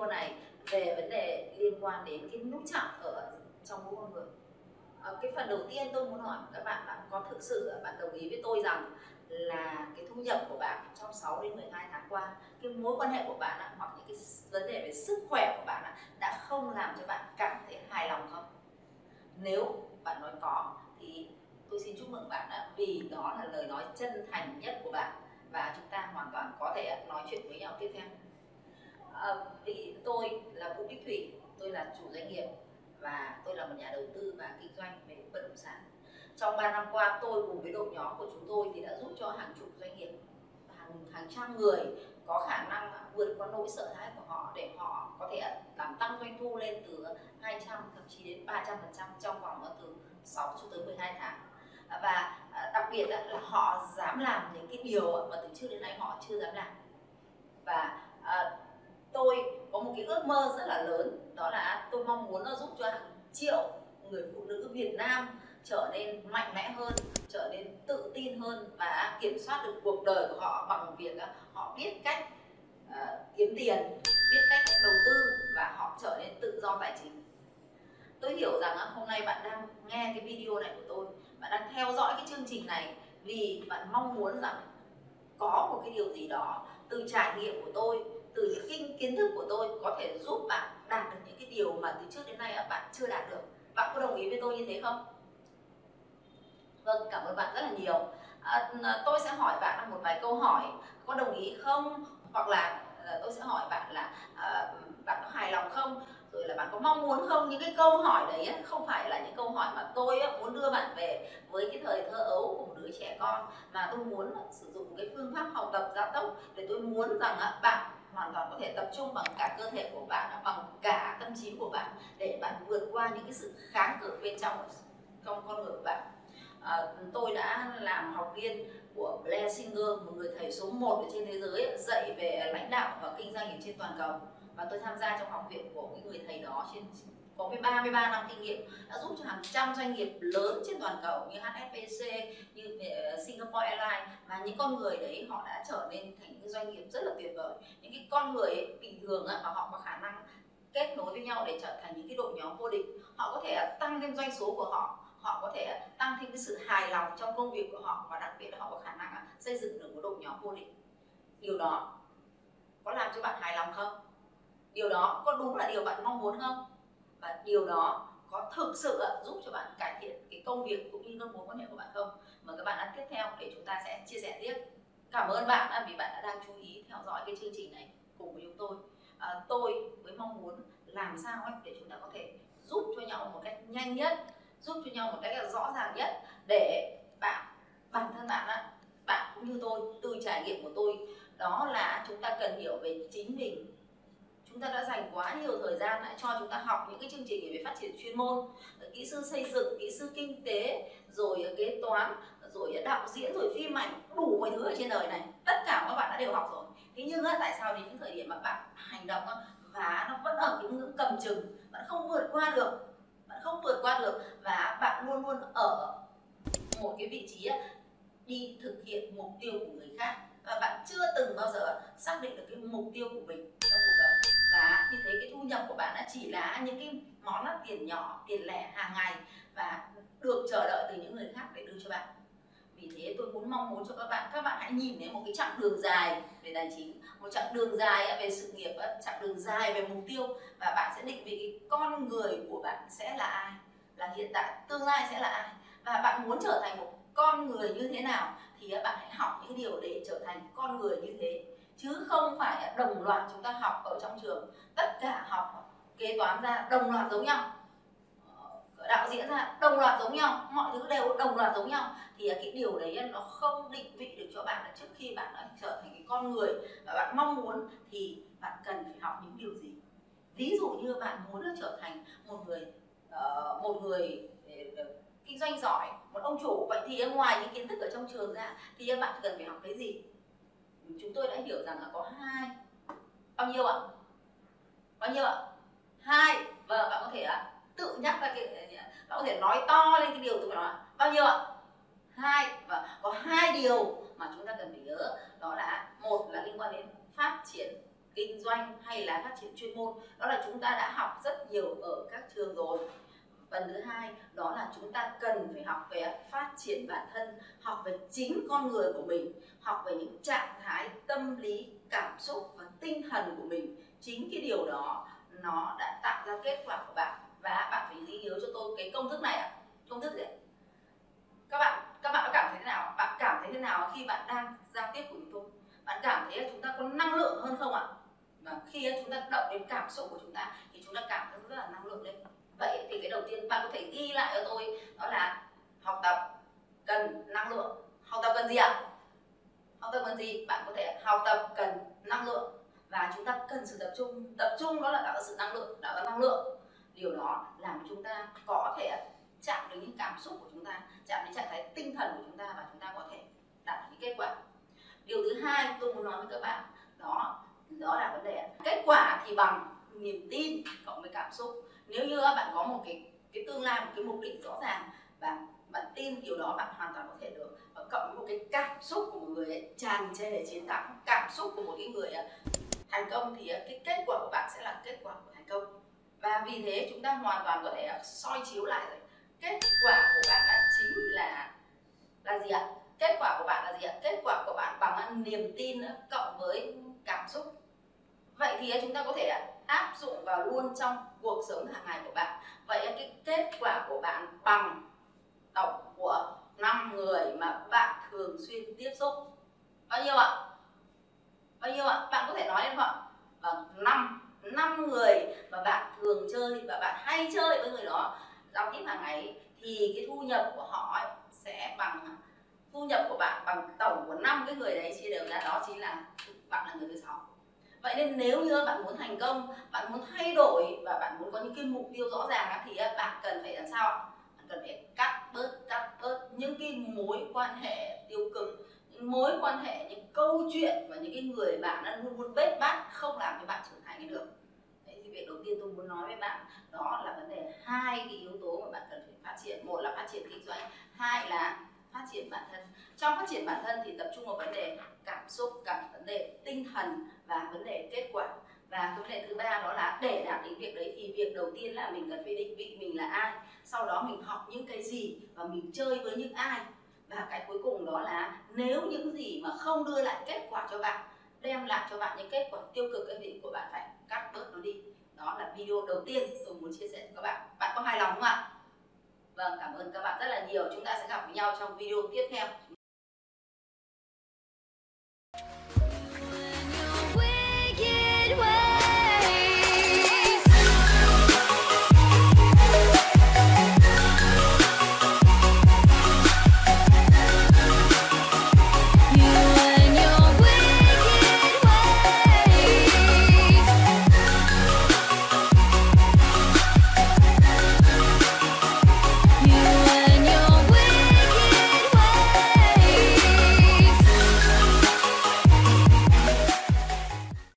video này về vấn đề liên quan đến cái nút chặn ở trong mỗi con người. À, cái phần đầu tiên tôi muốn hỏi các bạn là có thực sự bạn đồng ý với tôi rằng là cái thu nhập của bạn trong 6 đến 12 tháng qua cái mối quan hệ của bạn hoặc những cái vấn đề về sức khỏe của bạn đã không làm cho bạn cảm thấy hài lòng không? Nếu bạn nói có thì tôi xin chúc mừng bạn đã vì đó là lời nói chân thành nhất của bạn và chúng ta hoàn toàn có thể nói chuyện với nhau tiếp theo. Ờ, à, vì tôi là Vũ Bích Thủy tôi là chủ doanh nghiệp và tôi là một nhà đầu tư và kinh doanh về bất động sản. Trong 3 năm qua tôi cùng với đội nhóm của chúng tôi thì đã giúp cho hàng chục doanh nghiệp hàng hàng trăm người có khả năng vượt qua nỗi sợ hãi của họ để họ có thể làm tăng doanh thu lên từ 200 thậm chí đến 300 phần trăm trong vòng từ 6 cho tới 12 tháng. Và à, đặc biệt là họ dám làm những cái điều mà từ trước đến nay họ chưa dám làm. Và à, tôi có một cái ước mơ rất là lớn đó là tôi mong muốn nó giúp cho hàng triệu người phụ nữ Việt Nam trở nên mạnh mẽ hơn trở nên tự tin hơn và kiểm soát được cuộc đời của họ bằng việc họ biết cách uh, kiếm tiền biết cách đầu tư và họ trở nên tự do tài chính. Tôi hiểu rằng hôm nay bạn đang nghe cái video này của tôi bạn đang theo dõi cái chương trình này vì bạn mong muốn rằng có một cái điều gì đó từ trải nghiệm của tôi từ những kinh kiến thức của tôi có thể giúp bạn đạt được những cái điều mà từ trước đến nay bạn chưa đạt được. Bạn có đồng ý với tôi như thế không? Vâng cảm ơn bạn rất là nhiều. À, tôi sẽ hỏi bạn một vài câu hỏi có đồng ý không? Hoặc là ờ, tôi sẽ hỏi bạn là à, bạn có hài lòng không? Rồi là bạn có mong muốn không? Những cái câu hỏi đấy không phải là những câu hỏi mà tôi muốn đưa bạn về với cái thời thơ ấu của một đứa trẻ con mà tôi muốn sử dụng cái phương pháp học tập gia tốc để tôi muốn rằng bạn hoàn toàn có thể tập trung bằng cả cơ thể của bạn bằng cả tâm trí của bạn để bạn vượt qua những cái sự kháng cự bên trong trong con người của bạn. À, tôi đã làm học viên của Blair Singer một người thầy số 1 ở trên thế giới dạy về lãnh đạo và kinh doanh trên toàn cầu. Và tôi tham gia trong học viện của cái người thầy đó trên có 33 năm kinh nghiệm đã giúp cho hàng trăm doanh nghiệp lớn trên toàn cầu như HSBC, như ờ, Singapore Airlines và những con người đấy họ đã trở nên thành những doanh nghiệp rất là tuyệt vời. Những cái con người ấy, bình thường ấy, và họ có khả năng kết nối với nhau để trở thành những cái đội nhóm vô địch, họ có thể tăng thêm doanh số của họ, họ có thể tăng thêm cái sự hài lòng trong công việc của họ và đặc biệt là họ có khả năng à, xây dựng được một đội nhóm vô địch. Điều đó có làm cho bạn hài lòng không? Điều đó có đúng là điều bạn mong muốn không? Và điều đó có thực sự giúp cho bạn cải thiện cái công việc cũng như các mối quan hệ của bạn không? Mời các bạn ăn tiếp theo để chúng ta sẽ chia sẻ tiếp. Cảm ơn bạn vì bạn đã đang chú ý theo dõi cái chương trình này cùng với chúng tôi. À, tôi với mong muốn làm sao ấy để chúng ta có thể giúp cho nhau một cách nhanh nhất giúp cho nhau một cách rõ ràng nhất để bạn bản thân bạn á bạn cũng như tôi từ trải nghiệm của tôi đó là chúng ta cần hiểu về chính mình chúng ta đã dành quá nhiều thời gian lại cho chúng ta học những cái chương trình về phát triển chuyên môn, kỹ sư xây dựng, kỹ sư kinh tế, rồi kế toán, rồi đạo diễn, rồi phim ảnh, đủ mọi thứ ở trên đời này. Tất cả các bạn đã đều học rồi. Thế nhưng tại sao đến những thời điểm mà bạn hành động và nó vẫn ở cái ngưỡng cầm chừng, bạn không vượt qua được, bạn không vượt qua được, và bạn luôn luôn ở một cái vị trí đi thực hiện mục tiêu của người khác. Và bạn chưa từng bao giờ xác định được cái mục tiêu của mình trong cuộc đời và như thế cái thu nhập của bạn đã chỉ là những cái món là tiền nhỏ, tiền lẻ hàng ngày và được chờ đợi từ những người khác để đưa cho bạn. Vì thế tôi muốn mong muốn cho các bạn các bạn hãy nhìn đến một cái chặng đường dài về tài chính, một chặng đường dài về sự nghiệp chặng đường dài về mục tiêu và bạn sẽ định vị cái con người của bạn sẽ là ai, là hiện tại, tương lai sẽ là ai. Và bạn muốn trở thành một con người như thế nào thì bạn hãy học những điều để trở thành con người như thế chứ không phải đồng loạt chúng ta học ở trong trường. Tất cả học kế toán ra đồng loạt giống nhau. Ờ, đạo diễn ra đồng loạt giống nhau. Mọi thứ đều đồng loạt giống nhau. Thì cái điều đấy nó không định vị được cho bạn là trước khi bạn đã trở thành cái con người và bạn mong muốn thì bạn cần phải học những điều gì? Ví dụ như bạn muốn trở thành một người uh, một người ờ, kinh doanh giỏi một ông chủ. Vậy thì ngoài những kiến thức ở trong trường ra thì bạn cần phải học cái gì? Chúng tôi đã hiểu rằng là có hai. Bao nhiêu ạ? Bao nhiêu ạ? Hai. Vâng bạn có thể ạ tự nhắc ra cái à, bạn có thể nói to lên cái điều tôi nói bao nhiêu ạ? Hai. Và có hai điều mà chúng ta cần phải nhớ. Đó là, một là liên quan đến phát triển kinh doanh hay là phát triển chuyên môn. Đó là chúng ta đã học rất nhiều ở các trường rồi phần thứ hai, đó là chúng ta cần phải học về phát triển bản thân, học về chính con người của mình, học về những trạng thái tâm lý, cảm xúc và tinh thần của mình. Chính cái điều đó, nó đã tạo ra kết quả của bạn. Và bạn phải ghi nhớ cho tôi cái công thức này ạ. Công thức gì các bạn các bạn có cảm thấy thế nào? Bạn cảm thấy thế nào khi bạn đang giao tiếp cùng tôi? Bạn cảm thấy là chúng ta có năng lượng hơn không ạ? Và khi chúng ta động đến cảm xúc của chúng ta, thì chúng ta cảm thấy rất là năng lượng lên cái đầu tiên bạn có thể ghi lại cho tôi, đó là học tập cần năng lượng. Học tập cần gì ạ? Học tập cần gì? Bạn có thể học tập cần năng lượng. Và chúng ta cần sự tập trung. Tập trung đó là tạo ra sự năng lượng, tạo ra năng lượng. Điều đó làm chúng ta có thể chạm đến những cảm xúc của chúng ta, chạm đến trạng thái tinh thần của chúng ta và chúng ta có thể đạt được những kết quả. Điều thứ hai tôi muốn nói với các bạn, đó đó là vấn đề kết quả thì bằng niềm tin cộng với cảm xúc nếu như bạn có một cái cái tương lai một cái mục đích rõ ràng và bạn tin điều đó bạn hoàn toàn có thể được. Và cộng với một cái cảm xúc của một người ấy, tràn trề chiến thắng cảm xúc của một cái người à, thành công thì à, cái kết quả của bạn sẽ là kết quả của thành công. Và vì thế chúng ta hoàn toàn có thể à, soi chiếu lại kết quả của bạn đã chính là là gì ạ? Kết quả của bạn là gì ạ? Kết quả của bạn bằng niềm tin cộng với cảm xúc. Vậy thì chúng ta có thể áp dụng vào luôn trong cuộc sống hàng ngày của bạn. Vậy cái kết quả của bạn bằng tổng của năm người mà bạn thường xuyên tiếp xúc, bao nhiêu ạ? Bao nhiêu ạ? Bạn có thể nói lên không ạ? Vâng năm năm người mà bạn thường chơi và bạn hay chơi với người đó, giao tiếp hàng ngày, thì cái thu nhập của họ ấy sẽ bằng, thu nhập của bạn bằng tổng của năm cái người đấy, chia đều ra đó chính là bạn là người thứ sáu vậy nên nếu như bạn muốn thành công bạn muốn thay đổi và bạn muốn có những cái mục tiêu rõ ràng thì bạn cần phải làm sao bạn cần phải cắt bớt cắt bớt những cái mối quan hệ tiêu cực những mối quan hệ những câu chuyện và những cái người bạn đang luôn luôn bết bát không làm cho bạn trưởng thành được. Đấy, thì việc đầu tiên tôi muốn nói với bạn đó là vấn đề hai cái yếu tố mà bạn cần phải phát triển. Một là phát triển kinh doanh hai là phát triển bản thân. Trong phát triển bản thân thì tập trung vào vấn đề cảm xúc cả vấn đề tinh thần và vấn đề kết quả. Và cái vấn đề thứ ba đó là để đạt đến việc đấy thì việc đầu tiên là mình cần phải định vị mình là ai, sau đó mình học những cái gì và mình chơi với những ai. Và cái cuối cùng đó là nếu những gì mà không đưa lại kết quả cho bạn, đem lại cho bạn những kết quả tiêu cực cái của bạn phải cắt bớt nó đi. Đó là video đầu tiên tôi muốn chia sẻ với các bạn. Bạn có hài lòng không ạ? Vâng cảm ơn các bạn rất là nhiều. Chúng ta sẽ gặp với nhau trong video tiếp theo.